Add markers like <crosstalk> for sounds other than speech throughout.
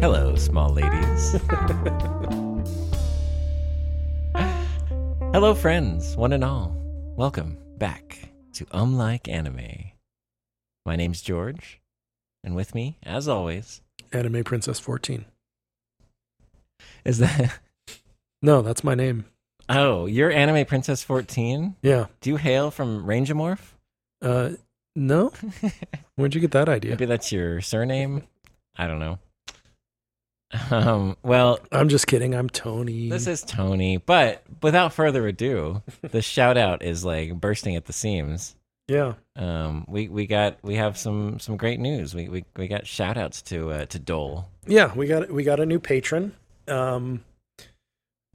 Hello, small ladies. <laughs> Hello, friends, one and all. Welcome back to Um Like Anime. My name's George, and with me, as always, Anime Princess 14. is that. <laughs> No, that's my name. Oh, you're Anime Princess 14? Yeah. Do you hail from Rangemorph? Uh, no? <laughs> Where'd you get that idea? Maybe that's your surname? I don't know. Um, well, I'm just kidding. I'm Tony. This is Tony, but without further ado, the <laughs> shout out is like bursting at the seams. yeah. Um, we we got we have some some great news. We we, we got shout outs to uh, to Dole. Yeah, we got we got a new patron. Um,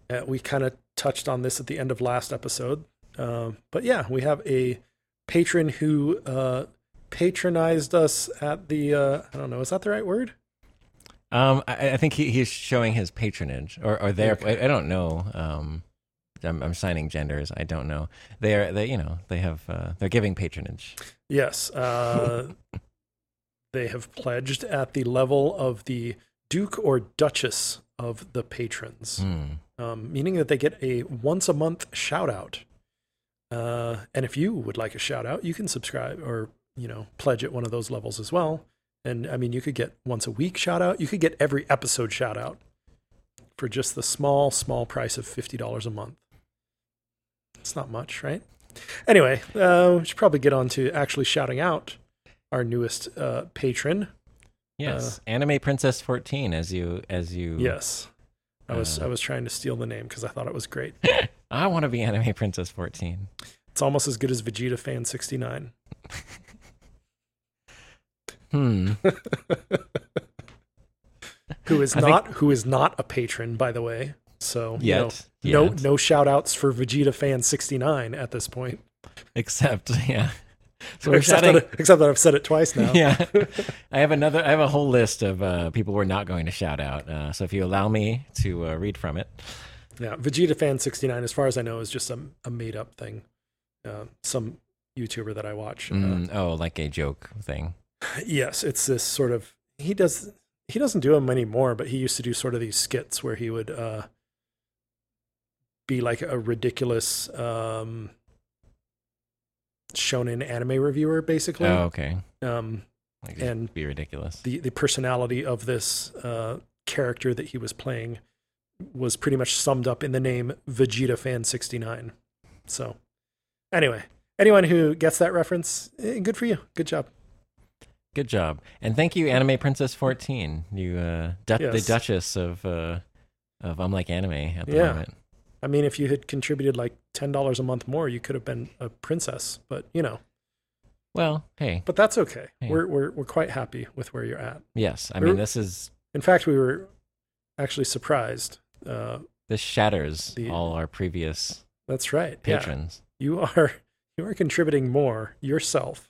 uh, we kind of touched on this at the end of last episode. Um, but yeah, we have a patron who uh, patronized us at the uh, I don't know, is that the right word? Um, I, I think he, he's showing his patronage, or or their. Okay. I, I don't know. Um, I'm, I'm signing genders. I don't know. They are they you know they have uh, they're giving patronage. Yes. Uh, <laughs> they have pledged at the level of the Duke or Duchess of the patrons, Hmm. um, meaning that they get a once a month shout out. Uh, and if you would like a shout out, you can subscribe or you know pledge at one of those levels as well. And I mean, you could get once a week shout out. You could get every episode shout out for just the small, small price of fifty dollars a month. It's not much, right? Anyway, uh, we should probably get on to actually shouting out our newest uh, patron. Yes, Anime Princess 14, as you as you. Yes, I was Uh. I was trying to steal the name because I thought it was great. <laughs> I want to be Anime Princess 14. It's almost as good as Vegeta Fan sixty nine. <laughs> Hmm. <laughs> who is I think- not who is not a patron, by the way. So you know, Yet. no no shout outs for Vegeta Fan sixty nine at this point. Except, <laughs> yeah. So we're except, shouting. that, except that I've said it twice now. <laughs> Yeah, I have another. I have a whole list of uh, people we're not going to shout out. Uh, so if you allow me to uh, read from it, Yeah, Vegeta Fan 69, as far as I know, is just a, a made up thing. Uh, some YouTuber that I watch. Uh, Mm, oh, like a joke thing. Yes, it's this sort of he does he doesn't do them anymore, but he used to do sort of these skits where he would uh, be like a ridiculous um, shonen anime reviewer, basically. Oh, okay. Um, Like, And be ridiculous. the the personality of this uh, character that he was playing was pretty much summed up in the name Vegeta Fan 69. So, anyway, anyone who gets that reference, eh, good for you. Good job. Good job, and thank you, Anime Princess 14. You, uh, du- the Duchess of uh, of I'm like anime at the Yeah. moment. I mean, if you had contributed like ten dollars a month more, you could have been a princess. But you know, Well, hey, but that's okay. Yeah. We're we're we're quite happy with where you're at. yes. I We're- mean, this is In fact, we were actually surprised. Uh, this shatters The- all our previous that's right. Yeah, patrons. you are <laughs> you are contributing more yourself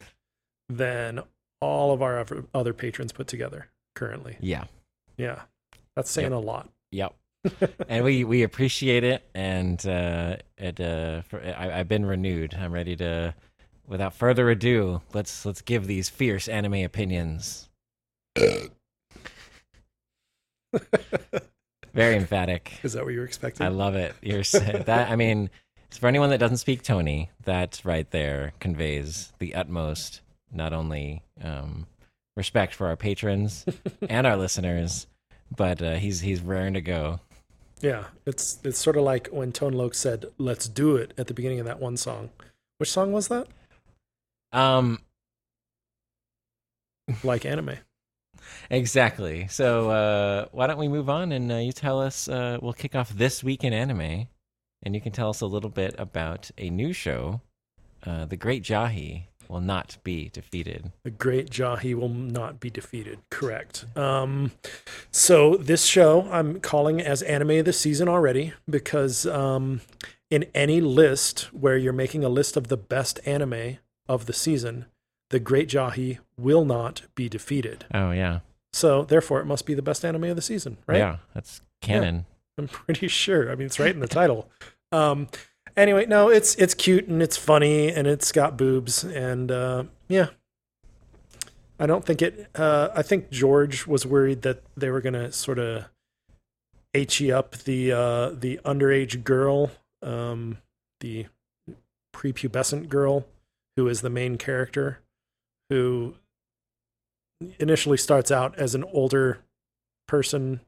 than all of our other- patrons put together currently. Yeah. Yeah, that's saying a lot. Yep. <laughs> and we we appreciate it, and uh, it uh, for, I, I've been renewed. I'm ready to. Without further ado, let's let's give these fierce anime opinions. <laughs> Very emphatic. Is that what you were expecting? I love it. You're that. I mean, for anyone that doesn't speak Tony, that right there conveys the utmost, not only um, respect for our patrons <laughs> and our listeners, but uh, he's he's raring to go. Yeah, it's it's sort of like when Tone Loc said "Let's do it" at the beginning of that one song. Which song was that? Um, <laughs> Like anime. exactly. So uh, why don't we move on and uh, you tell us? Uh, we'll kick off this week in anime, and you can tell us a little bit about a new show, uh, The Great Jahy will not be defeated. The great Jahy will not be defeated. Correct. Um, so this show I'm calling as anime of the season already because um, in any list where you're making a list of the best anime of the season, the Great Jahy will not be defeated. Oh yeah, So therefore, it must be the best anime of the season, right? yeah, that's canon. I'm pretty sure. I mean, it's right in the title. <laughs> Um, anyway, no, it's it's cute and it's funny and it's got boobs and uh, yeah, I don't think it. Uh, I think George was worried that they were gonna sort of he up the uh, the underage girl, um, the prepubescent girl, who is the main character, who initially starts out as an older person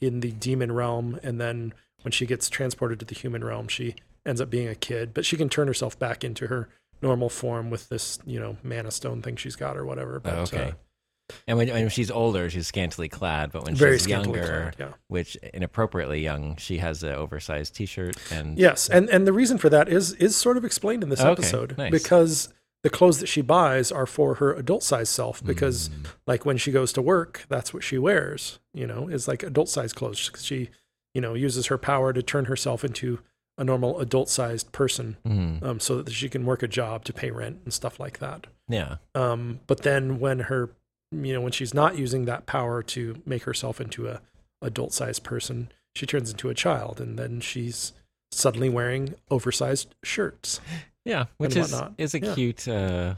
in the demon realm, and then when she gets transported to the human realm, she ends up being a kid. But she can turn herself back into her normal form with this, you know, mana stone thing she's got or whatever. But, Oh, okay. uh, And when, when she's older, she's scantily clad, but when she's younger, clad, yeah. which inappropriately young, she has an oversized T-shirt and Yes, and and the reason for that is is sort of explained in this Okay, episode nice. because the clothes that she buys are for her adult size self because Mm. like when she goes to work, that's what she wears, you know, is like adult size clothes she, you know, uses her power to turn herself into a normal adult sized person Mhm. um, so that she can work a job to pay rent and stuff like that. yeah, Um, but then when her, you know, when she's not using that power to make herself into a adult sized person, she turns into a child, and then she's suddenly wearing oversized shirts. <gasps> yeah, which is whatnot. is a Yeah. cute. Uh,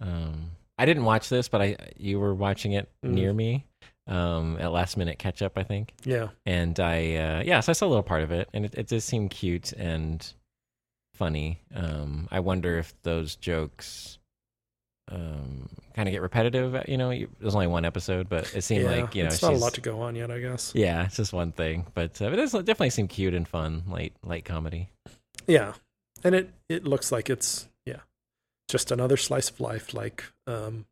um, I didn't watch this, but I you were watching it Mm. near me um, at last minute catch up, I think. Yeah, and I uh, yeah, so I saw a little part of it, and it, it does seem cute and funny. Um, I wonder if those jokes um, kind of get repetitive. You know, you, there's only one episode, but it seemed yeah. like you know, it's not a lot to go on yet, I guess. Yeah, it's just one thing, but uh, it does definitely seem cute and fun, light light comedy. Yeah, and it it looks like it's yeah, just another slice of life. Like, um,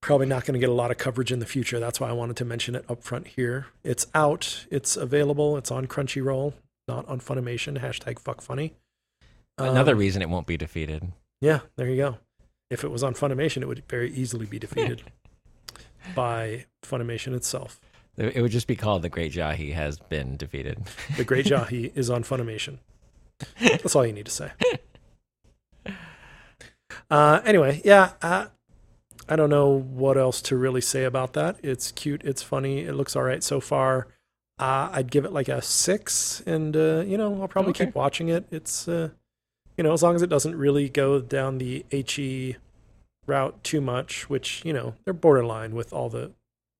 probably not going to get a lot of coverage in the future. That's why I wanted to mention it up front here. It's out. It's available. It's on Crunchyroll, not on Funimation. Hashtag fuck funny. Another Um, reason it won't be defeated. Yeah, there you go. If it was on Funimation, it would very easily be defeated <laughs> by Funimation itself. It would just be called The Great Jahy has been defeated. The Great <laughs> Jahy is on Funimation. That's all you need to say. <laughs> Uh, anyway, yeah, uh, I don't know what else to really say about that. It's cute, it's funny, it looks all right so far. Uh, I'd give it like a six, and uh, you know, I'll probably Okay. keep watching it. It's uh, you know, as long as it doesn't really go down the he route too much, which you know they're borderline with all the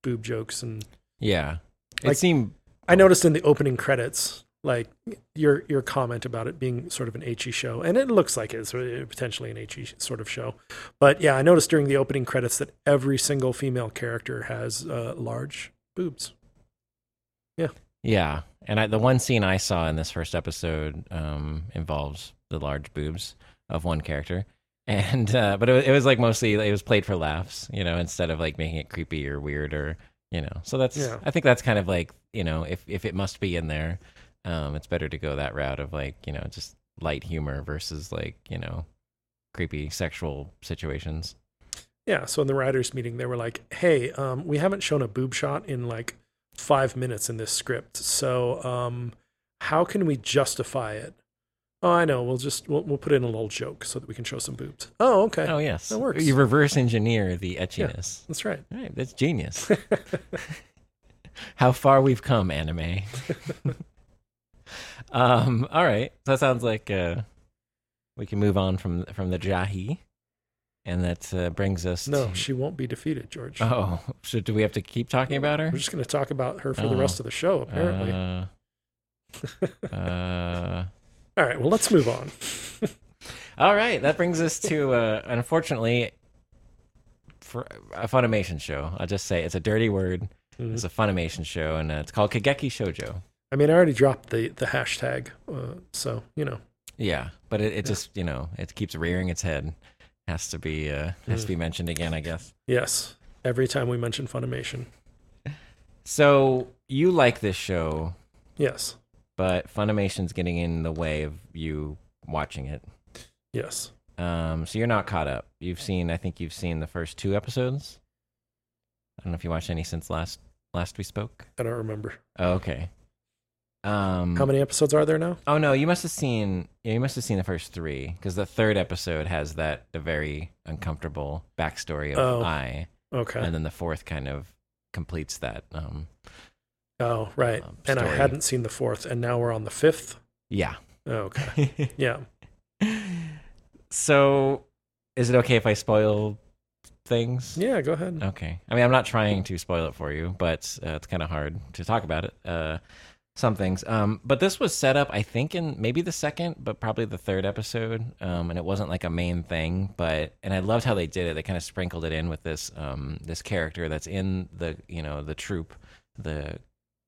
boob jokes and Yeah, it Like- seemed I noticed in the opening credits, like your your comment about it being sort of an ecchi show, and it looks like it's potentially an ecchi sort of show. But yeah, I noticed during the opening credits that every single female character has uh, large boobs. Yeah. Yeah, and I, the one scene I saw in this first episode um, involves the large boobs of one character, <laughs> and uh, but it, was- it was like mostly it was played for laughs, you know, instead of like making it creepy or weird or you know. So that's Yeah. I think that's kind of like you know if if it must be in there, um, it's better to go that route of like you know just light humor versus like you know creepy sexual situations. Yeah. So in the writers' meeting, they were like, "Hey, um, we haven't shown a boob shot in like five minutes in this script. So um, how can we justify it?" Oh, I know. We'll just we'll, we'll put in a little joke so that we can show some boobs. Oh, okay. Oh yes, That works. You reverse engineer the etchiness. Yeah, That's right. All right, that's genius. <laughs> <laughs> How far we've come, anime. <laughs> um, all right. So that sounds like uh, we can move on from from the Jahy, and that uh, brings us. No, to- she won't be defeated, George. Oh, so do we have to keep talking about her? We're just going to talk about her for the Oh. rest of the show, apparently. Uh, uh, <laughs> All right, well, let's move on. <laughs> all right. That brings us to uh, unfortunately for a Funimation show. I'll just say it's a dirty word. Mhm. It's a Funimation show, and uh, it's called Kageki Shoujo. I mean, I already dropped the, the hashtag, uh, so, you know. Yeah, but it, it just you know it keeps rearing its head. Has to be uh, has to be mentioned again, I guess. Yes, every time we mention Funimation. So you like this show, Yes, but Funimation's getting in the way of you watching it. yes. Um, so you're not caught up. You've seen, I think you've seen the first two episodes. I don't know if you watched any since last last we spoke. I don't remember. Oh, okay. Um, How many episodes are there now? Oh no, you must have seen. Yeah, you must have seen the first three because the third episode has that a very uncomfortable backstory of Oh. I, Okay. and then the fourth kind of completes that. Um, oh, right. um, and I hadn't seen the fourth, and now we're on the fifth. yeah. Oh, okay. <laughs> Yeah. so, is it okay if I spoil things? Yeah, go ahead. Okay. I mean, I'm not trying to spoil it for you, but uh, it's kind of hard to talk about it. Uh, some things. Um, but this was set up, I think, in maybe the second, but probably the third episode. Um, and it wasn't like a main thing, but and I loved how they did it. They kind of sprinkled it in with this um, this character that's in the you know the troop, the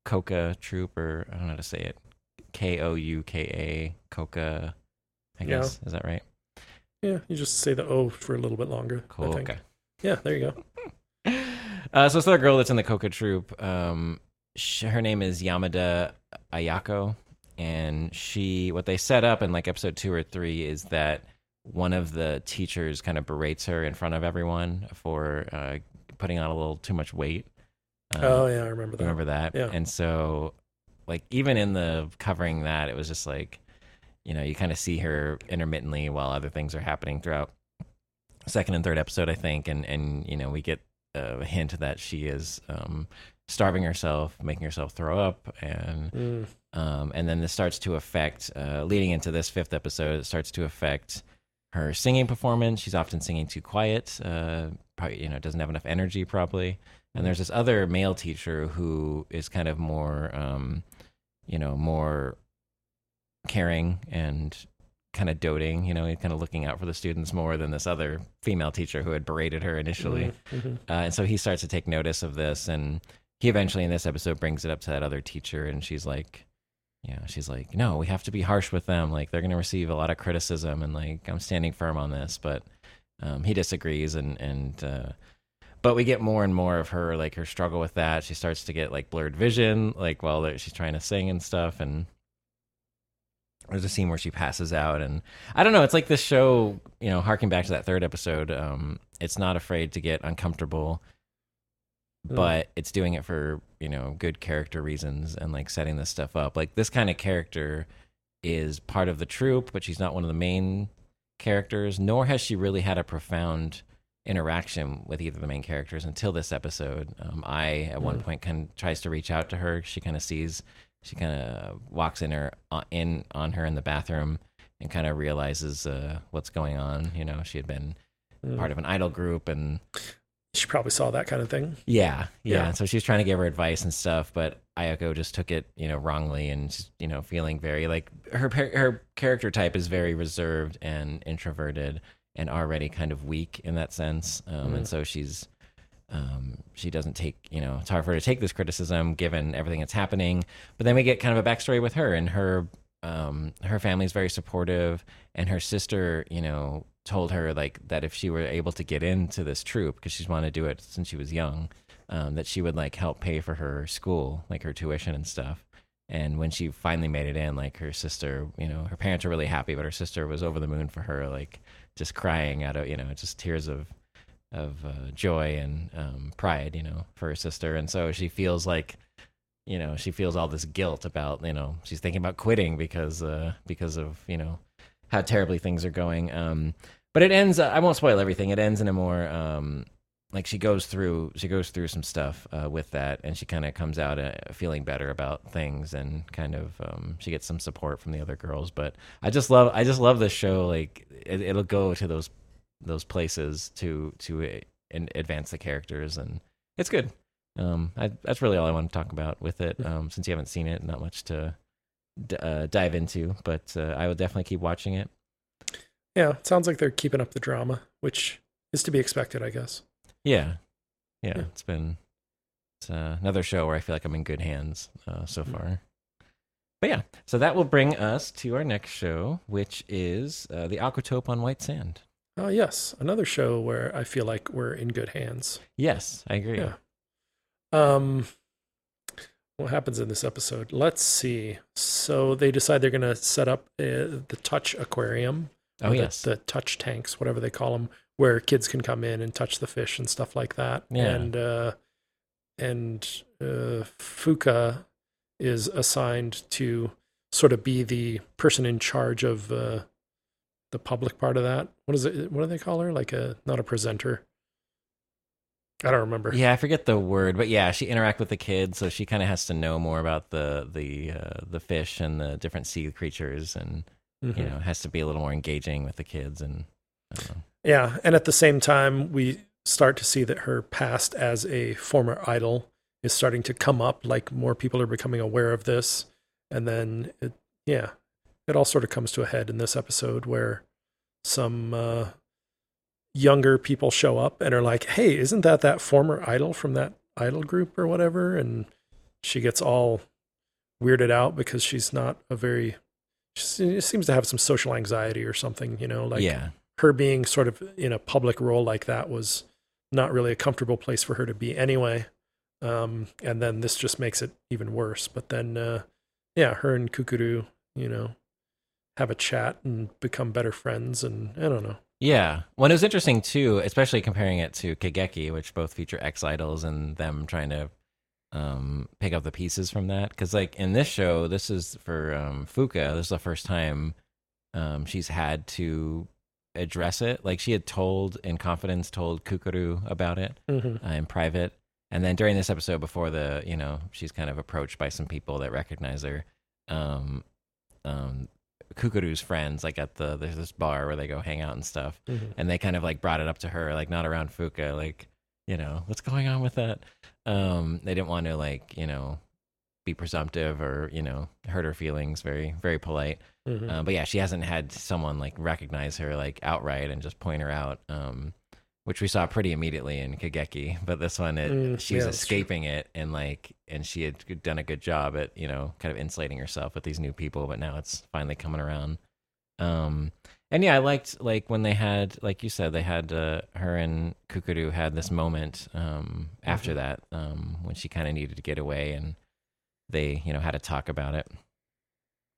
Coca troop, or I don't know how to say it, K O U K A Coca. I Yeah. guess is that right? Yeah, you just say the O for a little bit longer. I think. Kouka. Yeah, there you go. <laughs> Uh, so it's the girl that's in the Kouka troop. Um, sh- her name is Yamada Ayako, and she what they set up in like episode two or three is that one of the teachers kind of berates her in front of everyone for uh, putting on a little too much weight. Uh, oh yeah, I remember that. remember that? Yeah. And so, like, even in the covering that, it was just like, you know, you kind of see her intermittently while other things are happening throughout second and third episode, I think, and and you know, we get a hint that she is um, starving herself, making herself throw up, and Mm, um, and then this starts to affect, uh, leading into this fifth episode, it starts to affect her singing performance. She's often singing too quiet. Uh, probably, you know, doesn't have enough energy, probably. And there's this other male teacher who is kind of more, um, you know, more caring and kind of doting. You know, he's kind of looking out for the students more than this other female teacher who had berated her initially. mhm, mhm. Uh, and so he starts to take notice of this, and he eventually in this episode brings it up to that other teacher, and she's like, you know, she's like, no, we have to be harsh with them. Like they're going to receive a lot of criticism, and like I'm standing firm on this, but um, he disagrees, and and uh, but we get more and more of her like her struggle with that. She starts to get like blurred vision, like while she's trying to sing and stuff, and there's a scene where she passes out and i don't know it's like this show you know harking back to that third episode um it's not afraid to get uncomfortable Mm. but it's doing it for you know good character reasons and like setting this stuff up. Like this kind of character is part of the troupe but she's not one of the main characters nor has she really had a profound interaction with either of the main characters until this episode. Um, i at one point kind of tries to reach out to her. She kind of sees she kind of walks in her uh, in on her in the bathroom and kind of realizes uh, what's going on. You know she had been Mm. part of an idol group and She probably saw that kind of thing. yeah, yeah. Yeah. So she was trying to give her advice and stuff, but Ayako just took it, you know, wrongly and just, you know, feeling very like her her character type is very reserved and introverted and already kind of weak in that sense. Um, Mm. And so she's um, she doesn't take, you know, it's hard for her to take this criticism given everything that's happening. But then we get kind of a backstory with her and her um, her family's very supportive, and her sister, you know, told her like that if she were able to get into this troop because she's wanted to do it since she was young, um, that she would like help pay for her school, like her tuition and stuff. And when she finally made it in, like her sister, you know, her parents were really happy, but her sister was over the moon for her, like just crying out of, you know, just tears of of uh, joy and um, pride, you know, for her sister. And so she feels like, you know, she feels all this guilt about, you know, she's thinking about quitting because uh, because of, you know, how terribly things are going. Um, but it ends. I won't spoil everything. It ends in a more um, like she goes through she goes through some stuff uh, with that, and she kind of comes out uh, feeling better about things, and kind of um, she gets some support from the other girls. But I just love I just love this show. Like it, it'll go to those those places to to uh, and advance the characters, and it's good. Um, I, that's really all I want to talk about with it. Um, since you haven't seen it, not much to uh, dive into, but uh, I will definitely keep watching it. Yeah, it sounds like they're keeping up the drama, which is to be expected, I guess. Yeah, yeah, Yeah. it's been it's uh, another show where I feel like I'm in good hands uh, so Mm. far. But yeah, so that will bring us to our next show, which is uh, the Aquatope on White Sand. Oh, yes, another show where I feel like we're in good hands. Yes, I agree. Yeah. Um, what happens in this episode? Let's see. So they decide they're going to set up uh, the touch aquarium. Oh the, yes, the touch tanks, whatever they call them, where kids can come in and touch the fish and stuff like that. Yeah. And uh, and uh, Fuka is assigned to sort of be the person in charge of uh, the public part of that. What is it? What do they call her? Like a not a presenter. I don't remember. yeah, I forget the word, but yeah, she interact with the kids, so she kind of has to know more about the the uh, the fish and the different sea creatures, and Mhm. you know, has to be a little more engaging with the kids. And I don't know. Yeah, and at the same time, we start to see that her past as a former idol is starting to come up. Like more people are becoming aware of this, and then it, yeah, it all sort of comes to a head in this episode where some uh, younger people show up and are like, "Hey, isn't that that former idol from that idol group or whatever?" And she gets all weirded out because she's not a very she seems to have some social anxiety or something, you know, like yeah. her being sort of in a public role like that was not really a comfortable place for her to be anyway. Um, and then this just makes it even worse. But then, uh, yeah, her and Kukuru, you know, have a chat and become better friends. And I don't know. Yeah. Well, it was interesting too, especially comparing it to Kageki, which both feature ex idols and them trying to um, pick up the pieces from that. Because, like, in this show, this is for um, Fuka, this is the first time um, she's had to address it. Like, she had told, in confidence, told Kukuru about it Mhm. uh, in private. And then during this episode, before the, you know, she's kind of approached by some people that recognize her. Um, um, Kukuru's friends, like at the there's this bar where they go hang out and stuff, Mhm. and they kind of like brought it up to her, like not around Fuka, like you know what's going on with that. Um, they didn't want to like you know be presumptive or you know hurt her feelings. Very very polite. Mhm. Uh, but yeah, she hasn't had someone like recognize her like outright and just point her out, um, which we saw pretty immediately in Kageki. But this one, it, Mm, she was yeah, escaping it and like, and she had done a good job at you know kind of insulating herself with these new people. But now it's finally coming around. Um, and yeah, I liked like when they had, like you said, they had uh, her and Kukuru had this moment um, after Mhm. that um, when she kind of needed to get away, and they you know had to talk about it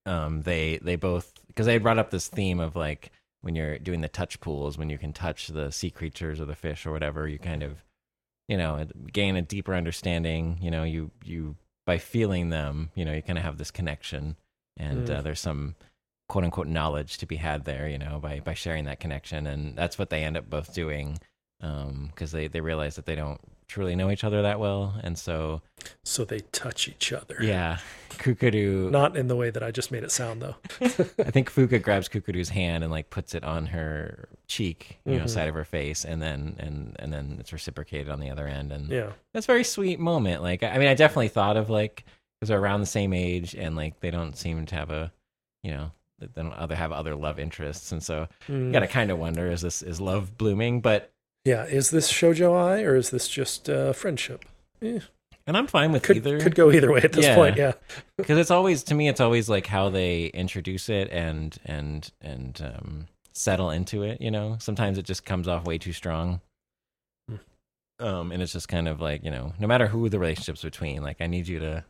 um they they both because they had brought up this theme of like when you're doing the touch pools when you can touch the sea creatures or the fish or whatever you kind of you know gain a deeper understanding you know you you by feeling them you know you kind of have this connection and Mm. uh, there's some quote unquote knowledge to be had there you know by by sharing that connection and that's what they end up both doing um because they they realize that they don't truly know each other that well and so So they touch each other. yeah kukuru Not in the way that I just made it sound, though. <laughs> I think Fuka grabs Kukuru's hand and like puts it on her cheek, you know, Mhm. side of her face, and then and and then it's reciprocated on the other end, and Yeah. that's a very sweet moment. Like, I I mean, I definitely thought of like because they're around the same age, and like they don't seem to have a, you know, they don't other have other love interests, and so Mm. you gotta kind of wonder is this is love blooming? But Yeah. Is this shojo ai or is this just uh, friendship? Eh, and I'm fine with could either. could go either way at this Yeah. point. Yeah. <laughs> because it's always to me it's always like how they introduce it and and and um settle into it you know sometimes it just comes off way too strong Hmm. um and it's just kind of like you know no matter who the relationship's between like i need you to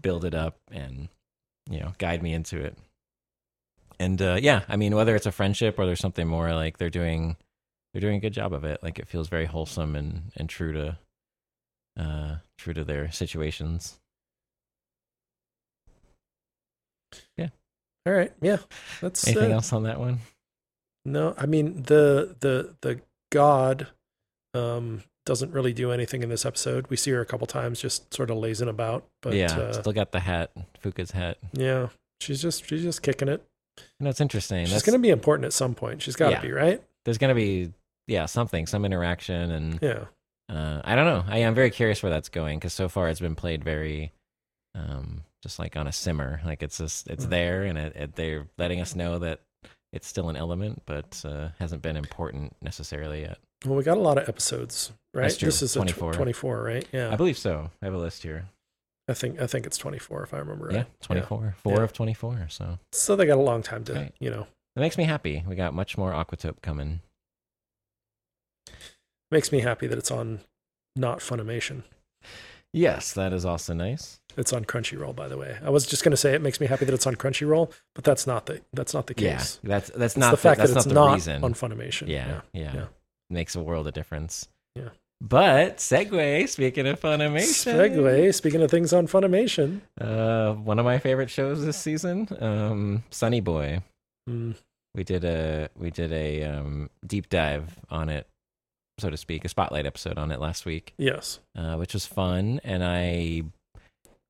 build it up and you know guide me into it and uh yeah i mean whether it's a friendship or there's something more like they're doing they're doing a good job of it like it feels very wholesome and and true to uh true to their situations Yeah. All right. Yeah. That's anything uh, else on that one No, I mean the the the god um doesn't really do anything in this episode. We see her a couple times just sort of lazing about, but yeah, uh, still got the hat, Fuka's hat. yeah, she's just she's just kicking it. No, it's interesting. She's That's, going to be important at some point. She's got to Yeah. be, right? there's gonna be yeah something, some interaction, and Yeah. uh, I don't know. I am very curious where that's going because so far it's been played very, um, just like on a simmer. Like it's just it's Mm. there, and it, it, they're letting us know that it's still an element, but uh, hasn't been important necessarily yet. Well, we got a lot of episodes, right? This is 24. tw- 24, right? Yeah. I believe so. I have a list here. I think I think it's 24 if I remember right. Yeah, twenty four, four Yeah. of twenty four. So So they got a long time to, Right. you know. it makes me happy. We got much more Aquatope coming. Makes me happy that it's on not Funimation. Yes, that is also nice. It's on Crunchyroll, by the way. I was just going to say it makes me happy that it's on Crunchyroll, but that's not the that's not the case. Yeah, that's that's It's not the fact that's that it's not reason. on Funimation. yeah, yeah, yeah. makes a world of difference. Yeah. But segue. Speaking of Funimation, Segue. Speaking of things on Funimation, Uh, one of my favorite shows this season, um, Sonny Boy. mm, We did a we did a um, deep dive on it, so to speak, a spotlight episode on it last week, yes, uh, which was fun. And I,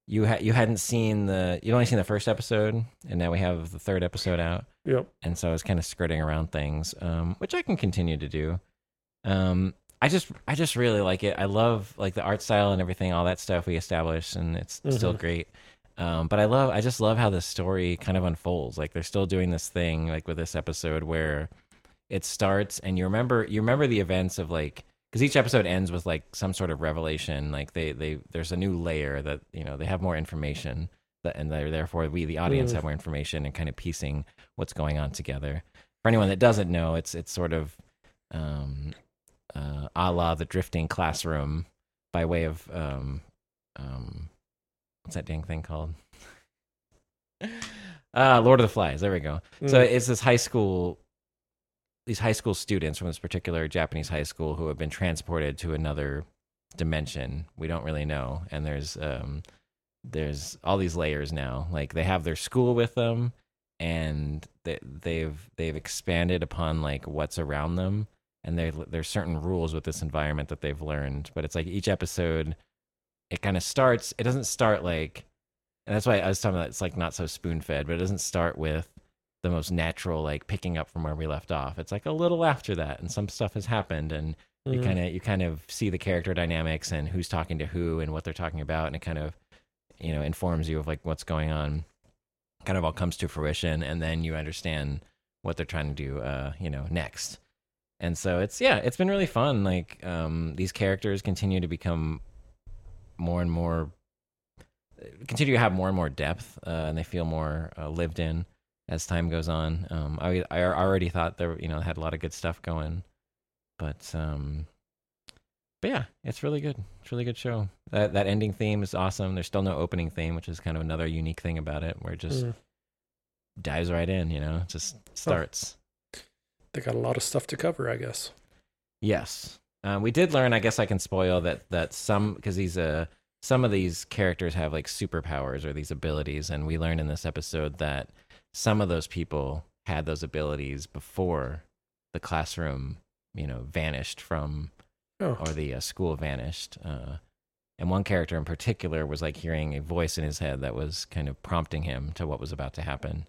you had you hadn't seen the you'd only seen the first episode, and now we have the third episode out. yep. and so I was kind of skirting around things, um, which I can continue to do. Um, I just I just really like it. I love like the art style and everything, all that stuff we established, and it's still Mhm. great. Um, but I love I just love how the story kind of unfolds. Like they're still doing this thing like with this episode where it starts and you remember you remember the events of like because each episode ends with like some sort of revelation. Like they they there's a new layer that you know they have more information that and they're therefore we the audience Mm. have more information and kind of piecing what's going on together. For anyone that doesn't know, it's it's sort of um, uh, a la the drifting classroom by way of um, um, what's that dang thing called? <laughs> uh, Lord of the Flies. There we go. So Mm. it's this high school, these high school students from this particular Japanese high school who have been transported to another dimension. We don't really know, and there's um, there's all these layers now. Like they have their school with them, and they, they've they've expanded upon like what's around them, and there there's certain rules with this environment that they've learned. But it's like each episode, it kind of starts. It doesn't start like, and that's why I was talking about. It's like not so spoon fed, but it doesn't start with the most natural like picking up from where we left off. It's like a little after that, and some stuff has happened, and you Mhm. kind of you kind of see the character dynamics and who's talking to who and what they're talking about, and it kind of you know informs you of like what's going on. Kind of all comes to fruition, and then you understand what they're trying to do, uh, you know, next. And so it's yeah, it's been really fun. Like um, these characters continue to become more and more continue to have more and more depth, uh, and they feel more uh, lived in as time goes on. Um, I I already thought there you know had a lot of good stuff going, but um, but yeah, it's really good. It's a really good show. That that ending theme is awesome. There's still no opening theme, which is kind of another unique thing about it, where it just Mm. dives right in. You know, it just starts. They got a lot of stuff to cover, I guess. Yes, um, we did learn. I guess I can spoil that that some because these uh some of these characters have like superpowers or these abilities, and we learned in this episode that some of those people had those abilities before the classroom, you know, vanished from Oh, or the uh, school vanished. Uh, and one character in particular was like hearing a voice in his head that was kind of prompting him to what was about to happen.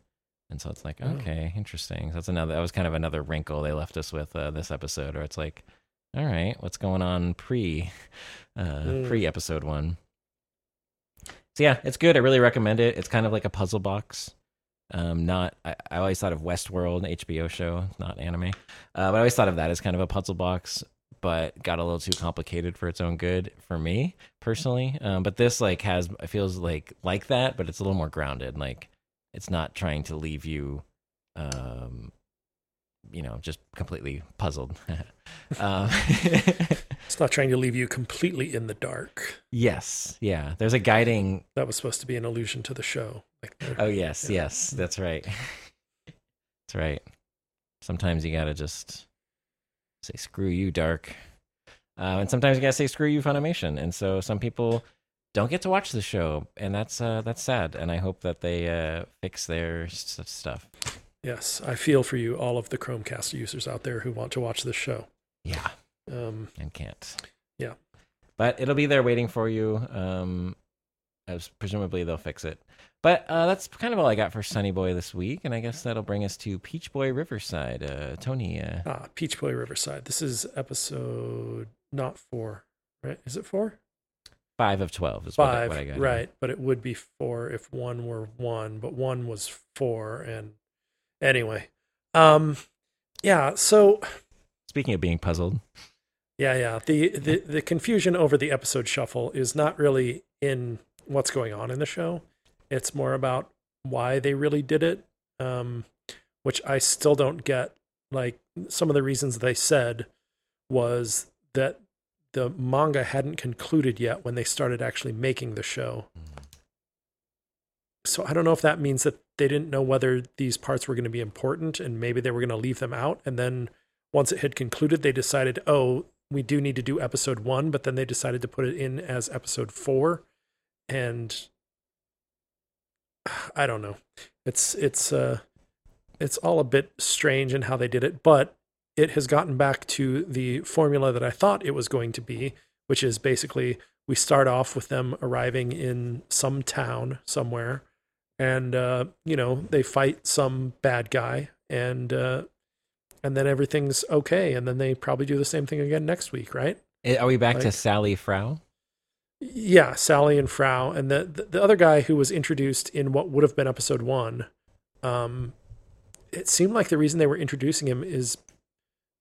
And so it's like, Oh. okay, interesting. So that's another. That was kind of another wrinkle they left us with uh, this episode, or it's like, all right, what's going on pre, uh, Mm. pre episode one? So yeah, it's good. I really recommend it. It's kind of like a puzzle box. Um, not I, I always thought of Westworld, HBO show, not anime. Uh, but I always thought of that as kind of a puzzle box, but got a little too complicated for its own good for me personally. Um, but this like has it feels like like that, but it's a little more grounded. Like it's not trying to leave you, um, you know, just completely puzzled. <laughs> um, <laughs> it's not trying to leave you completely in the dark. yes, yeah. There's a guiding That was supposed to be an allusion to the show. Like, Oh yes, Yeah. yes, that's right. that's right. Sometimes you gotta just say screw you, dark, uh, and sometimes you gotta say screw you, Funimation. And so some people don't get to watch the show, and that's uh, that's sad. And I hope that they uh, fix their stuff. Yes, I feel for you, all of the Chromecast users out there who want to watch this show. Yeah, Um, and can't. Yeah. but it'll be there waiting for you. Um, as presumably they'll fix it. But uh, that's kind of all I got for Sonny Boy this week, and I guess that'll bring us to Peach Boy Riverside. Uh, Tony, uh, ah, Peach Boy Riverside. This is episode not four, right? Is it four? five of twelve is what I- Five, what I got. right? But it would be four if one were one, but one was four. And anyway, um, yeah. So Speaking of being puzzled, Yeah, yeah. The, the the confusion over the episode shuffle is not really in what's going on in the show. It's more about why they really did it, um, which I still don't get. Like some of the reasons they said was that the manga hadn't concluded yet when they started actually making the show. So I don't know if that means that they didn't know whether these parts were going to be important and maybe they were going to leave them out. And then once it had concluded, they decided, oh, we do need to do episode one, but then they decided to put it in as episode four. And <sighs> I don't know. It's it's uh it's all a bit strange in how they did it, but it has gotten back to the formula that I thought it was going to be, which is basically we start off with them arriving in some town somewhere and uh, you know they fight some bad guy and uh, and then everything's okay, and then they probably do the same thing again next week, right? Eh, Are we back to Like- Sally Frau? Yeah, Sally and Frau, and the, the the other guy who was introduced in what would have been episode one. Um, it seemed like the reason they were introducing him is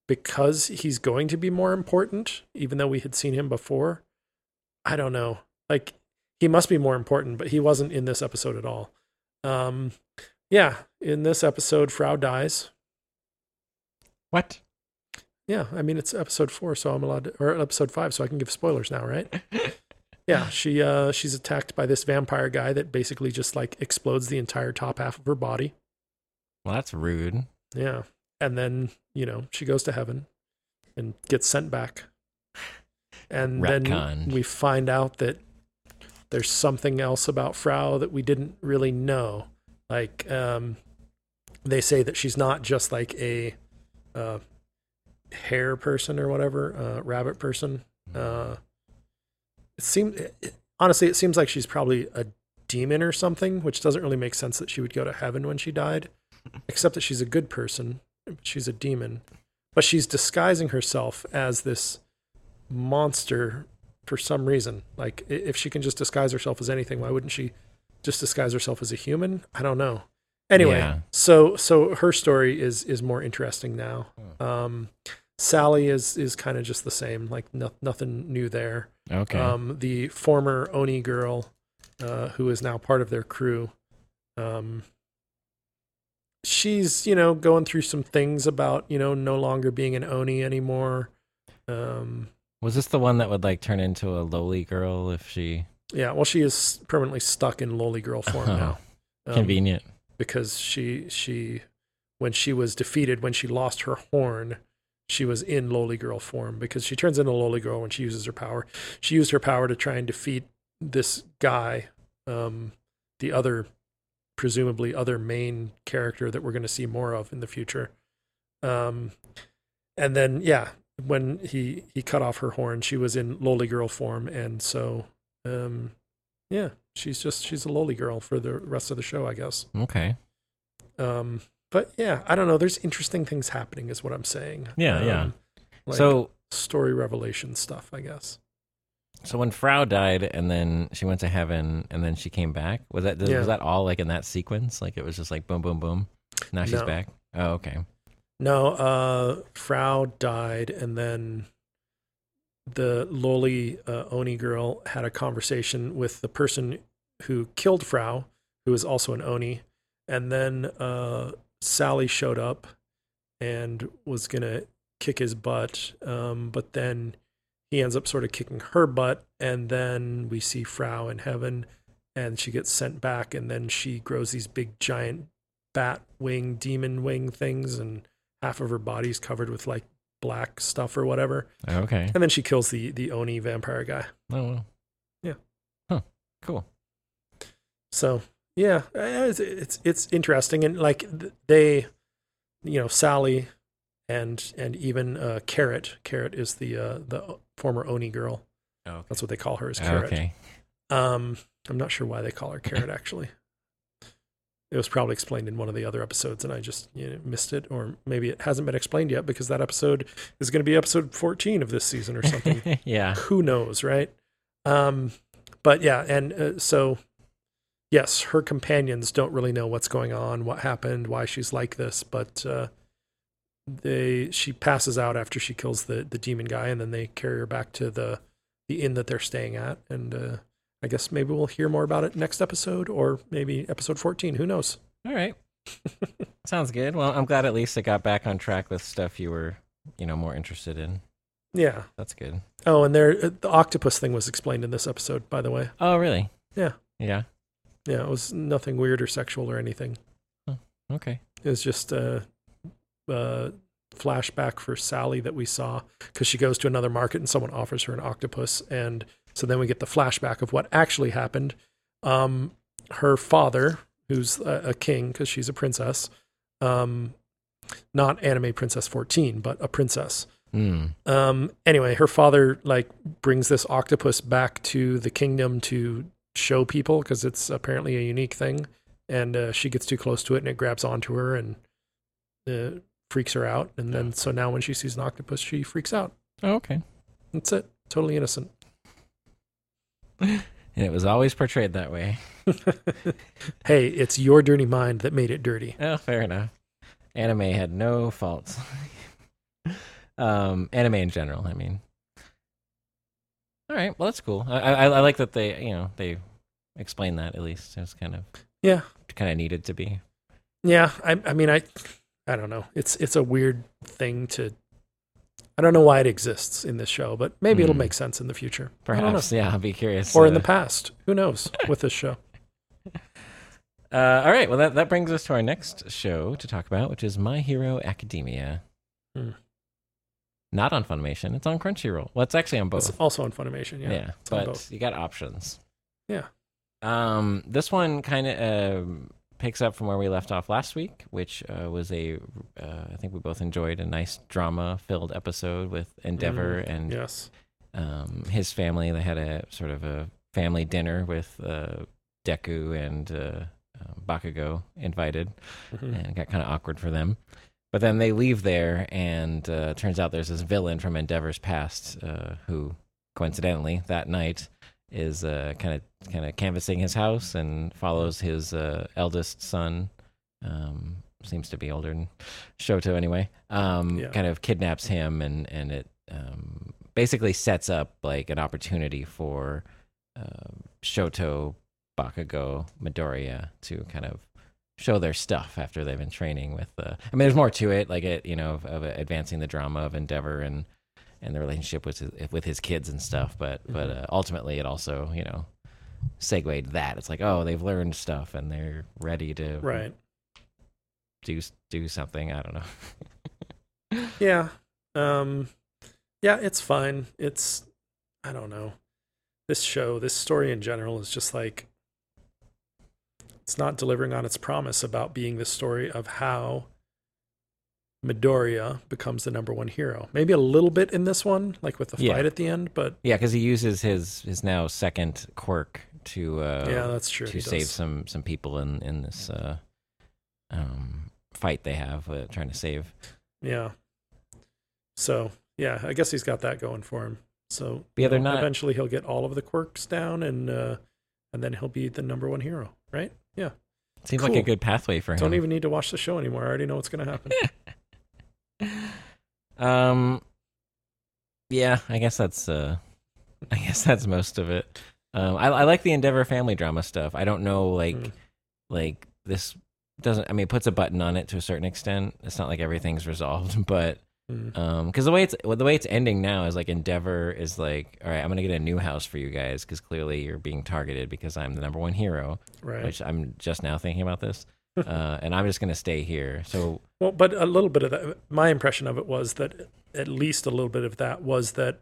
because he's going to be more important, even though we had seen him before. I don't know. Like he must be more important, but he wasn't in this episode at all. Um, yeah, in this episode, Frau dies. What? Yeah, I mean it's episode four, so I'm allowed to, or episode five, so I can give spoilers now, right? <laughs> Yeah, she uh she's attacked by this vampire guy that basically just like explodes the entire top half of her body. Well, that's rude. Yeah. And then, you know, she goes to heaven and gets sent back. And then we find out that there's something else about Frau that we didn't really know. Like um they say that she's not just like a uh hare person or whatever, uh rabbit person. Uh it seems honestly it seems like she's probably a demon or something, which doesn't really make sense that she would go to heaven when she died, <laughs> except that she's a good person. She's a demon, but she's disguising herself as this monster for some reason. Like if she can just disguise herself as anything, why wouldn't she just disguise herself as a human? I don't know. Anyway, Yeah. so so her story is is more interesting now. Um, Sally is is kind of just the same, like no, nothing new there. Okay. Um, the former Oni girl, uh, who is now part of their crew, um, she's you know going through some things about you know no longer being an Oni anymore. Um, Was this the one that would like turn into a loli girl if she yeah, well, she is permanently stuck in loli girl form Oh, now. Um, convenient? because she she when she was defeated when she lost her horn she was in loli girl form because she turns into loli girl when she uses her power she used her power to try and defeat this guy um the other presumably other main character that we're going to see more of in the future um and then yeah when he he cut off her horn she was in loli girl form and so um yeah she's just she's a loli girl for the rest of the show i guess Okay. um, but yeah, I don't know. There's interesting things happening, is what I'm saying. Yeah, yeah. Um, Like so story revelation stuff, I guess. so when Frau died and then she went to heaven and then she came back, was that Yeah. was that all like in that sequence? Like it was just like boom boom boom. Now she's No. back. Oh, okay. No, uh, Frau died, and then the loli uh, Oni girl had a conversation with the person who killed Frau, who is also an Oni, and then uh, Sally showed up and was gonna kick his butt, um, but then he ends up sort of kicking her butt, and then we see Frau in heaven, and she gets sent back, and then she grows these big giant bat wing, demon wing things, and half of her body's covered with like black stuff or whatever. Okay. And then she kills the the Oni vampire guy. Oh, well. Yeah. Huh. Cool. So yeah, it's it's, it's interesting, and like they, you know, Sally and and even uh, Carrot. Carrot is the uh, the former Oni girl. Okay. That's what they call her is Carrot. Okay. Um, I'm not sure why they call her Carrot <laughs> actually. It was probably explained in one of the other episodes, and I just you know, missed it, or maybe it hasn't been explained yet because that episode is going to be episode 14 of this season or something. <laughs> yeah. Who knows, right? Um, but yeah, and uh, so yes, her companions don't really know what's going on, what happened, why she's like this, but uh, they she passes out after she kills the the demon guy, and then they carry her back to the the inn that they're staying at, and uh, I guess maybe we'll hear more about it next episode, or maybe episode 14. Who knows? All right. <laughs> Sounds good. Well, I'm glad at least it got back on track with stuff you were, you know, more interested in. Yeah. That's good. Oh, and there uh, the octopus thing was explained in this episode, by the way. Oh, really? Yeah. Yeah. Yeah, it was nothing weird or sexual or anything. Okay. It was just a, a flashback for Sally that we saw because she goes to another market and someone offers her an octopus, and so then we get the flashback of what actually happened. Um, her father, who's a, a king because she's a princess, um, not anime princess fourteen, but a princess. Hmm. Um, anyway, her father like brings this octopus back to the kingdom to show people because it's apparently a unique thing. And uh, she gets too close to it and it grabs onto her and uh, freaks her out, and then so now when she sees an octopus, she freaks out. Oh, okay. That's it. Totally innocent. And <laughs> it was always portrayed that way. <laughs> hey, it's your dirty mind that made it dirty. Oh, fair enough. Anime had no faults. <laughs> um, anime in general, I mean. All right, well that's cool. I, I I like that they you know they explain that at least. It's kind of Yeah, kind of needed to be. yeah. I, I mean, I, I don't know. It's it's a weird thing to. I don't know why it exists in this show, but maybe it'll Hmm. make sense in the future. I don't know. Perhaps, yeah. I'll be curious. or in the past. Who knows with this show? <laughs> Uh, all right. Well, that, that brings us to our next show to talk about, which is My Hero Academia. Hmm. Not on Funimation. It's on Crunchyroll. Well, it's actually on both. It's also on Funimation. Yeah. Yeah, but you got options. Yeah. Um, this one kind of um picks up from where we left off last week, which uh, was a uh, I think we both enjoyed a nice drama-filled episode with Endeavor and Yes. um, his family. They had a sort of a family dinner with uh, Deku and uh, um, Bakugo invited, Mhm. and it got kind of awkward for them. But then they leave there, and uh, turns out there's this villain from Endeavor's past uh, who, coincidentally, that night is kind of kind of canvassing his house and follows his uh, eldest son. Um, seems to be older than Shoto anyway. Um, Yeah. Kind of kidnaps him, and and it um, basically sets up like an opportunity for uh, Shoto, Bakugo, Midoriya to kind of show their stuff after they've been training with uh, I mean there's more to it like it you know of, of advancing the drama of Endeavor and and the relationship with his, with his kids and stuff but but Mhm. uh, ultimately it also you know segued that it's like oh they've learned stuff and they're ready to Right. do do something I don't know <laughs> Yeah. Um yeah, it's fine. It's I don't know. This show, this story in general is just like it's not delivering on its promise about being the story of how Midoriya becomes the number one hero. Maybe a little bit in this one, like with the Yeah. fight at the end, but yeah because he uses his his now second quirk to uh yeah, that's true. to he save does. some some people in in this uh um fight they have uh, trying to save Yeah. So yeah, I guess he's got that going for him. So yeah, they're know, not- eventually he'll get all of the quirks down and uh and then he'll be the number one hero, right? Yeah. seems like a good pathway for him Don't even need to watch the show anymore. I already know what's gonna happen. <laughs> <laughs> Um, yeah, I guess that's uh, <laughs> I guess that's most of it. Um, I, I like the Endeavor family drama stuff. I don't know, like, Mm. like this doesn't. I mean, it puts a button on it to a certain extent. It's not like everything's resolved, <laughs> but Mm. um, because the way it's well, the way it's ending now is like Endeavor is like, all right, I'm gonna get a new house for you guys because clearly you're being targeted because I'm the number one hero. Right. Which I'm just now thinking about this, uh, and I'm just gonna stay here. So Well, but a little bit of that. My impression of it was that at least a little bit of that was that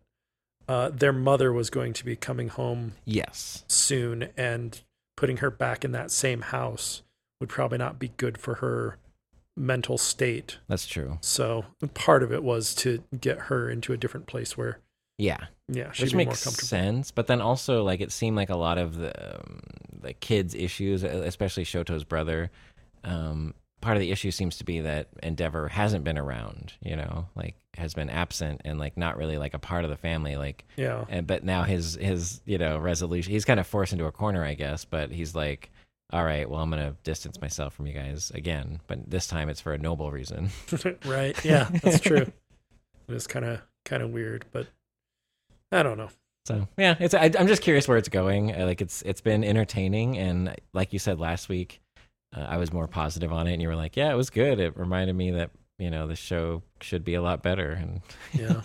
uh, their mother was going to be coming home yes, soon, and putting her back in that same house would probably not be good for her mental state. that's true. So part of it was to get her into a different place where, Yeah. yeah, she'd which be more makes comfortable. sense but then also like it seemed like a lot of the um, the kids issues especially shoto's brother um part of the issue seems to be that endeavor hasn't been around you know like has been absent and like not really like a part of the family like Yeah, and but now his his you know resolution he's kind of forced into a corner i guess but he's like all right well i'm gonna distance myself from you guys again but this time it's for a noble reason <laughs> <laughs> right. Yeah, that's true. It is kind of kind of weird, but I don't know. So yeah, it's I, I'm just curious where it's going. Like it's it's been entertaining, and like you said last week, uh, I was more positive on it, and you were like, "Yeah, it was good." It reminded me that you know the show should be a lot better, and Yeah.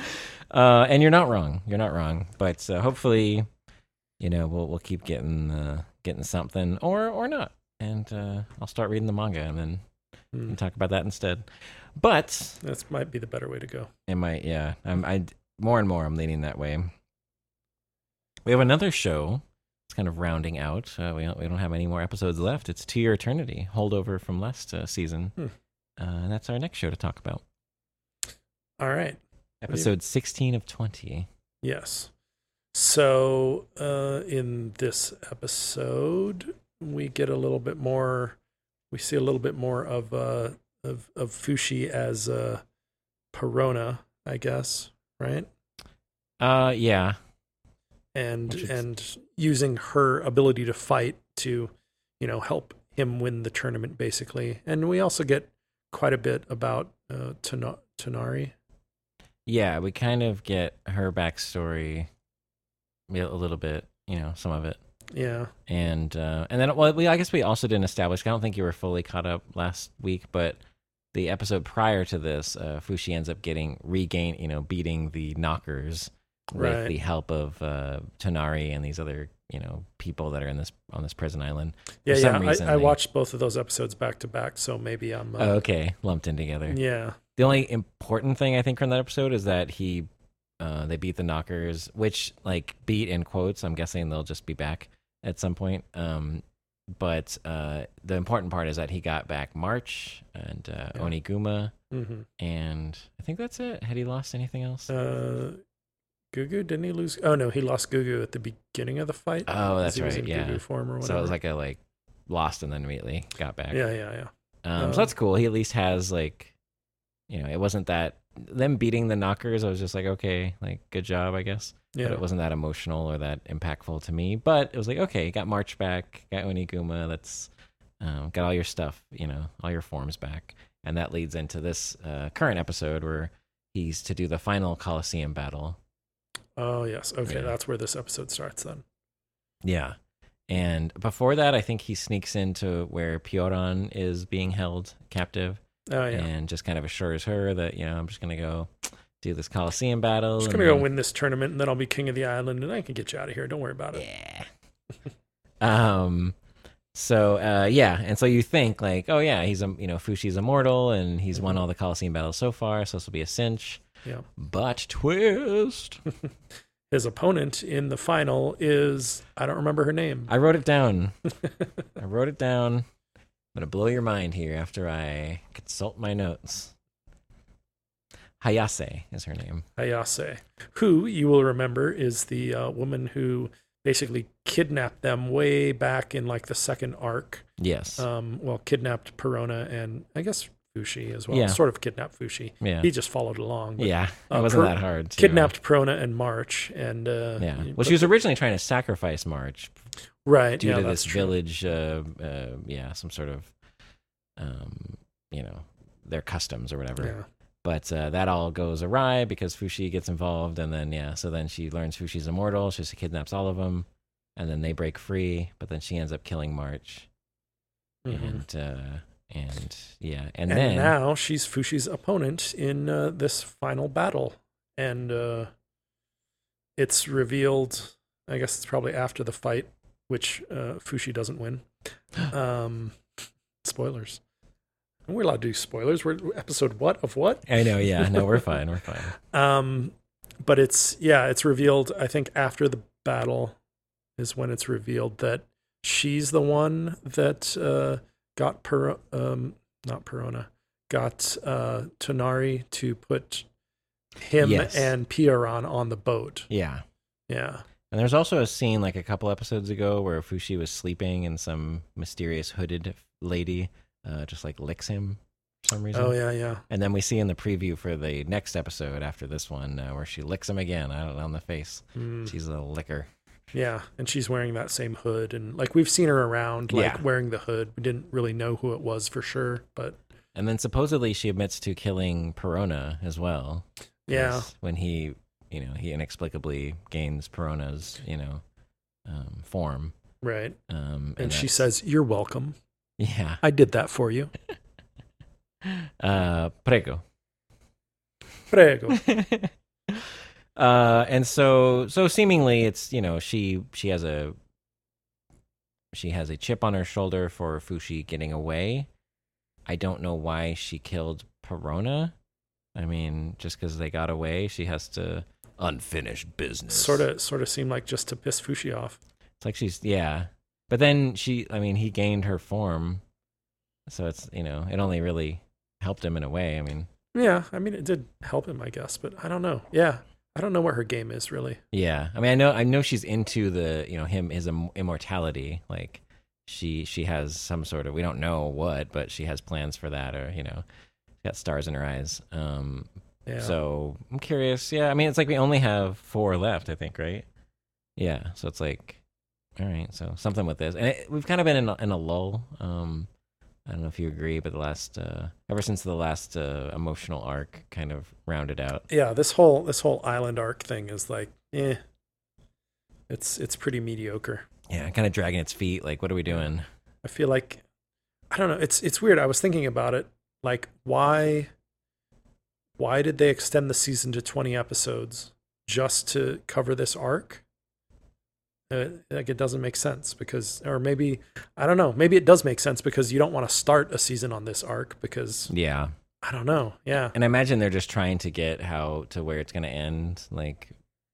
<laughs> uh, and you're not wrong. You're not wrong. But uh, hopefully, you know, we'll we'll keep getting uh, getting something, or or not, and uh, I'll start reading the manga and then Hmm. can talk about that instead. But That might be the better way to go. it might, yeah. I'm, I more and more I'm leaning that way. We have another show. It's kind of rounding out. Uh, we don't, we don't have any more episodes left. It's To Your Eternity, holdover from last uh, season, Hmm. uh, and that's our next show to talk about. All right. Episode 16 of 20. Yes. So, uh, in this episode, we get a little bit more, we see a little bit more of uh, of of Fushi as uh, Parona, I guess, right? Uh, yeah, And is- and using her ability to fight to, you know, help him win the tournament, basically. And we also get quite a bit about uh, Tana- Tonari. yeah. We kind of get her backstory a little bit, you know, some of it. Yeah, and uh, and then well, we I guess we also didn't establish. I don't think you were fully caught up last week, but the episode prior to this, uh, Fushi ends up getting regain, you know, beating the Nokkers with Right. the help of uh, Tonari and these other you know people that are in this on this prison island. yeah, For yeah. some reason I, I they- watched both of those episodes back to back, so maybe I'm. Uh, Oh, okay, lumped in together. Yeah, The only important thing I think from that episode is that he, uh, they beat the Nokkers, which like beat in quotes. I'm guessing they'll just be back at some point. Um, but uh, the important part is that he got back March and uh, Yeah. Oniguma, hmm and I think that's it. Had he lost anything else? Uh, Gugu didn't he lose? Oh no, he lost Gugu at the beginning of the fight. Oh, that's he was right. in Yeah. Gugu form or whatever. So it was like a like lost and then immediately got back. yeah, yeah, yeah. Um, Um, so that's cool. He at least has like, you know, it wasn't that them beating the Nokkers. I was just like, okay, like good job, I guess. Yeah, but it wasn't that emotional or that impactful to me. But it was like, okay, got March back, got Oniguma, that's um, got all your stuff, you know, all your forms back, and that leads into this uh, current episode where he's to do the final Coliseum battle. Oh yes. Okay, Yeah. that's where this episode starts then. Yeah, and before that, I think he sneaks into where Pioran is being held captive, Oh yeah. and just kind of assures her that you know I'm just gonna go <tsk> do this Coliseum battle. I'm just gonna go win this tournament and then I'll be king of the island and I can get you out of here. Don't worry about it. Yeah. <laughs> um. So uh, yeah, and so you think like, oh yeah, he's a you know Fushi's immortal and he's won Mhm. all the Coliseum battles so far, so this will be a cinch. Yeah. But twist, <laughs> His opponent in the final is I don't remember her name. I wrote it down. <laughs> I wrote it down. I'm gonna blow your mind here after I consult my notes. Hayase is her name. Hayase, who you will remember is the uh, woman who basically kidnapped them way back in like the second arc. Yes. Um, well, kidnapped Parona and I guess Fushi as well. Yeah. Sort of kidnapped Fushi. yeah. He just followed along. but Yeah. It uh, wasn't per- that hard. To, Kidnapped Parona and March, and uh, Yeah. Well, but- she was originally trying to sacrifice March right due yeah, to this true. village uh, uh yeah some sort of um you know their customs or whatever Yeah. but uh, that all goes awry because fushi gets involved and then yeah so then she learns fushi's immortal she just kidnaps all of them and then they break free but then she ends up killing march Mhm. and uh and yeah and, And, then now she's Fushi's opponent in uh, this final battle, and uh, it's revealed. I guess it's probably after the fight, which uh, Fushi doesn't win. <gasps> Um, spoilers. We're allowed to do spoilers. We're episode what of what? i know yeah no we're <laughs> fine we're fine Um, but it's yeah, it's revealed. I think after the battle is when it's revealed that she's the one that uh, got per um not Parona got uh Tonari to put him Yes. and Pioran on the boat. yeah Yeah. And there's also a scene like a couple episodes ago where Fushi was sleeping and some mysterious hooded lady uh, just like licks him for some reason. Oh yeah, yeah. And then we see in the preview for the next episode after this one uh, where she licks him again I don't know, on the face. Mm, She's a licker. Yeah, and she's wearing that same hood, and like we've seen her around, like Yeah. wearing the hood. We didn't really know who it was for sure, but And then supposedly she admits to killing Parona as well. yeah, When he, you know, he inexplicably gains Parona's, you know, um, form. right. Um, And she says, "You're welcome. yeah, I did that for you." <laughs> uh, prego. Prego. <laughs> uh and so so seemingly it's you know she she has a she has a chip on her shoulder for fushi getting away. I don't know why she killed parona. I mean just because they got away she has to unfinished business. Sort of sort of seemed like just to piss Fushi off. it's like she's yeah. But then she i mean he gained her form. So it's you know it only really helped him in a way i mean. Yeah, I mean it did help him, I guess, but I don't know. Yeah, I don't know what her game is really. Yeah, I mean, I know, I know she's into the, you know, him his immortality. Like, she she has some sort of we don't know what, but she has plans for that, or you know, got stars in her eyes. Um, Yeah. so I'm curious. Yeah, I mean, it's like we only have four left, I think, right? Yeah. So it's like, all right. So something with this, and it, we've kind of been in a, in a lull. Um, I don't know if you agree, but the last, uh, ever since the last uh, emotional arc kind of rounded out. yeah, this whole this whole island arc thing is like, eh. It's it's pretty mediocre. Yeah, kind of dragging its feet. Like, what are we doing? I feel like I don't know. It's it's weird. I was thinking about it. Like why why did they extend the season to 20 episodes just to cover this arc? Uh, like it doesn't make sense because or maybe I don't know. Maybe it does make sense because you don't want to start a season on this arc because Yeah, I don't know. Yeah. and I imagine they're just trying to get how to where it's going to end, like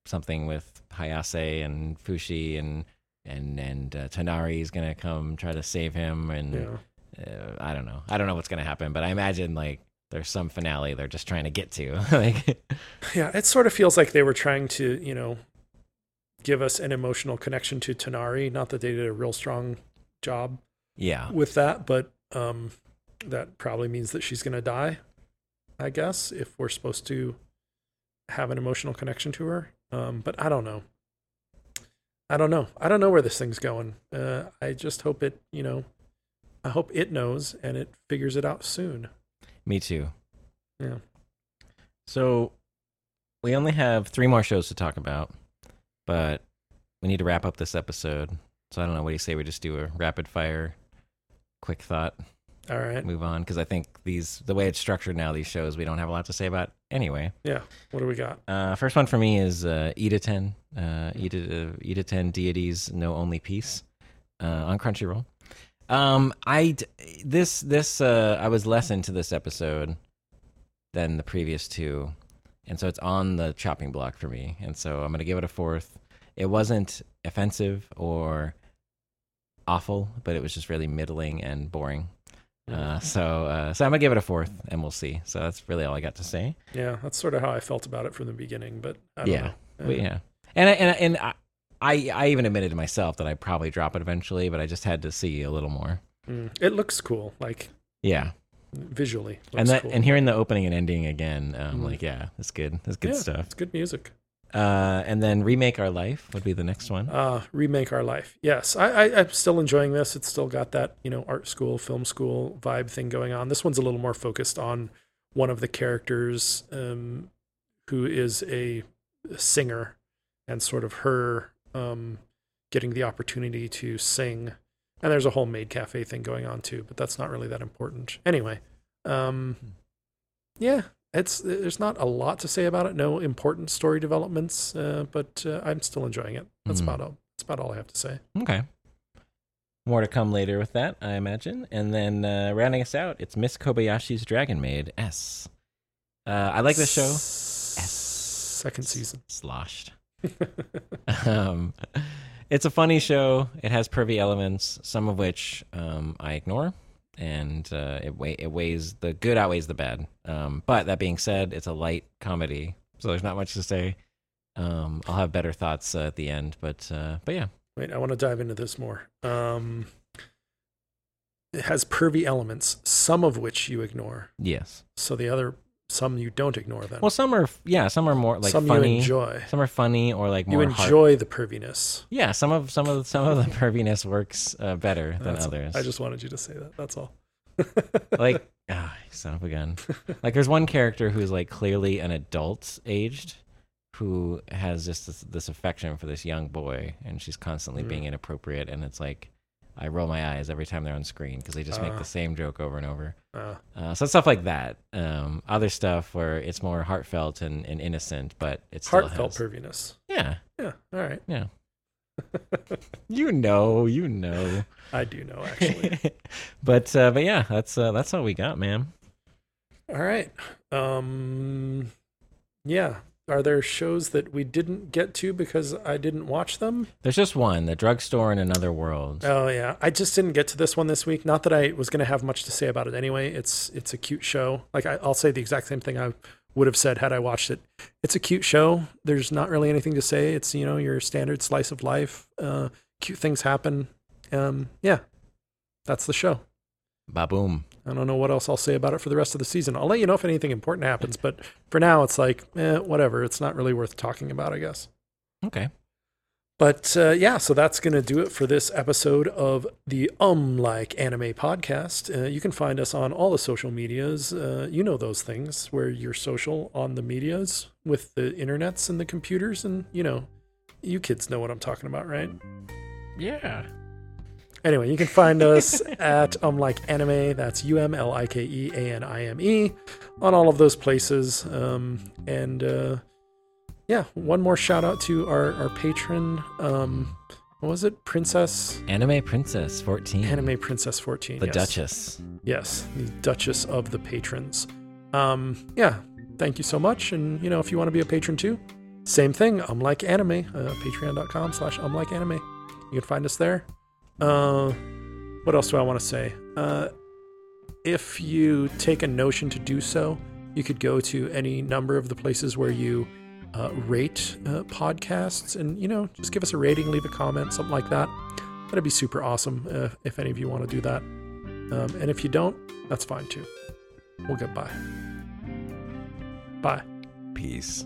something with Hayase and Fushi and and and uh, Tonari is going to come try to save him, and Yeah. uh, I don't know. I don't know what's going to happen, but I imagine like there's some finale they're just trying to get to. <laughs> like, Yeah, it sort of feels like they were trying to, you know, give us an emotional connection to Tonari. Not that they did a real strong job yeah, with that, but um, that probably means that she's going to die, I guess, if we're supposed to have an emotional connection to her. Um, but I don't know. I don't know. I don't know where this thing's going. Uh, I just hope it, you know, I hope it knows and it figures it out soon. me too. Yeah. So we only have three more shows to talk about, but we need to wrap up this episode. So I don't know. What do you say? We just do a rapid fire, quick thought, All right. move on because I think these the way it's structured now, these shows we don't have a lot to say about anyway. Yeah. What do we got? Uh, first one for me is uh, Idaten, uh, Ida, uh, Idaten deities know only peace uh, on Crunchyroll. Um, I this this uh, I was less into this episode than the previous two, and so it's on the chopping block for me. And so I'm gonna give it a fourth. It wasn't offensive or awful, but it was just really middling and boring. Uh, so uh, so I'm gonna give it a fourth, and we'll see. So that's really all I got to say. Yeah, that's sort of how I felt about it from the beginning, but I don't Yeah. know. Well, yeah, and I, and I- and I, I I even admitted to myself that I'd probably drop it eventually, but I just had to see a little more. Mm. It looks cool, like Yeah, visually. And that cool. and hearing the opening and ending again, um, Mhm. like yeah, it's good. It's good Yeah, stuff. It's good music. Uh, and then remake our life would be the next one. Uh, remake our life. Yes, I, I, I'm still enjoying this. It's still got that you know art school, film school vibe thing going on. This one's a little more focused on one of the characters um, who is a singer, and sort of her um, getting the opportunity to sing. And there's a whole maid cafe thing going on too, but that's not really that important. Anyway, um, yeah, it's there's not a lot to say about it. No important story developments, uh, but uh, I'm still enjoying it. That's Mhm. about all. That's about all I have to say. Okay. More to come later with that, I imagine. And then uh, rounding us out, it's Miss Kobayashi's Dragon Maid S. Uh, I like this show. S- Second season. Sloshed. <laughs> um, it's a funny show. It has pervy elements, some of which um, I ignore, and uh, it, weigh it weighs the good outweighs the bad. Um, but that being said, it's a light comedy, so there's not much to say. Um, I'll have better thoughts uh, at the end, but uh, but yeah, Wait, I want to dive into this more. Um, it has pervy elements, some of which you ignore. yes. So the other, some you don't ignore. Then Well, some are yeah, some are more like some funny. you enjoy. Some are funny or like You more heart- enjoy the perviness. Yeah, some of some of some of the <laughs> perviness works uh, better than That's- others. I just wanted you to say that. That's all. <laughs> like <laughs> ah, you son of a gun. like there's one character who's like clearly an adult aged who has just this, this affection for this young boy and she's constantly Mm. being inappropriate and it's like I roll my eyes every time they're on screen because they just make Ah. the same joke over and over. Uh, Uh, so stuff like that. Um, other stuff where it's more heartfelt and, and innocent, but it's heartfelt perviness. Yeah, Yeah. All right. yeah. <laughs> you know, you know. I do know actually. <laughs> but uh, but yeah, that's uh, that's all we got, man. All right. Um yeah. Are there shows that we didn't get to because I didn't watch them? There's just one, the drugstore in another world. Oh yeah. I just didn't get to this one this week. Not that I was going to have much to say about it anyway. It's it's a cute show. Like I, I'll say the exact same thing I would have said had I watched it. It's a cute show. There's not really anything to say. It's you know your standard slice of life. Uh, cute things happen. Um, yeah, that's the show. Baboom. I don't know what else I'll say about it for the rest of the season. I'll let you know if anything important happens, but for now, it's like, eh, whatever. It's not really worth talking about, I guess. Okay. But uh, yeah, so that's going to do it for this episode of the Um Like Anime podcast. Uh, you can find us on all the social medias. Uh, you know those things where you're social on the medias with the internets and the computers. And, you know, you kids know what I'm talking about, right? Yeah. Anyway, you can find us <laughs> at Um Like Anime. That's U M L I K E A N I M E on all of those places. Um, and uh, yeah, one more shout out to our, our patron. Um, what was it? Princess? Anime Princess 14. Anime Princess 14. The yes. Duchess. Yes, the Duchess of the Patrons. Um, yeah, thank you so much. And, you know, if you want to be a patron too, same thing. Um Like Anime. Uh, Patreon.com slash Um Like Anime. You can find us there. Uh, what else do I want to say? Uh, if you take a notion to do so, you could go to any number of the places where you uh, rate uh, podcasts and, you know, just give us a rating, leave a comment, something like that. That'd be super awesome uh, if any of you want to do that. Um, and if you don't, that's fine too. We'll get by. Bye. Peace.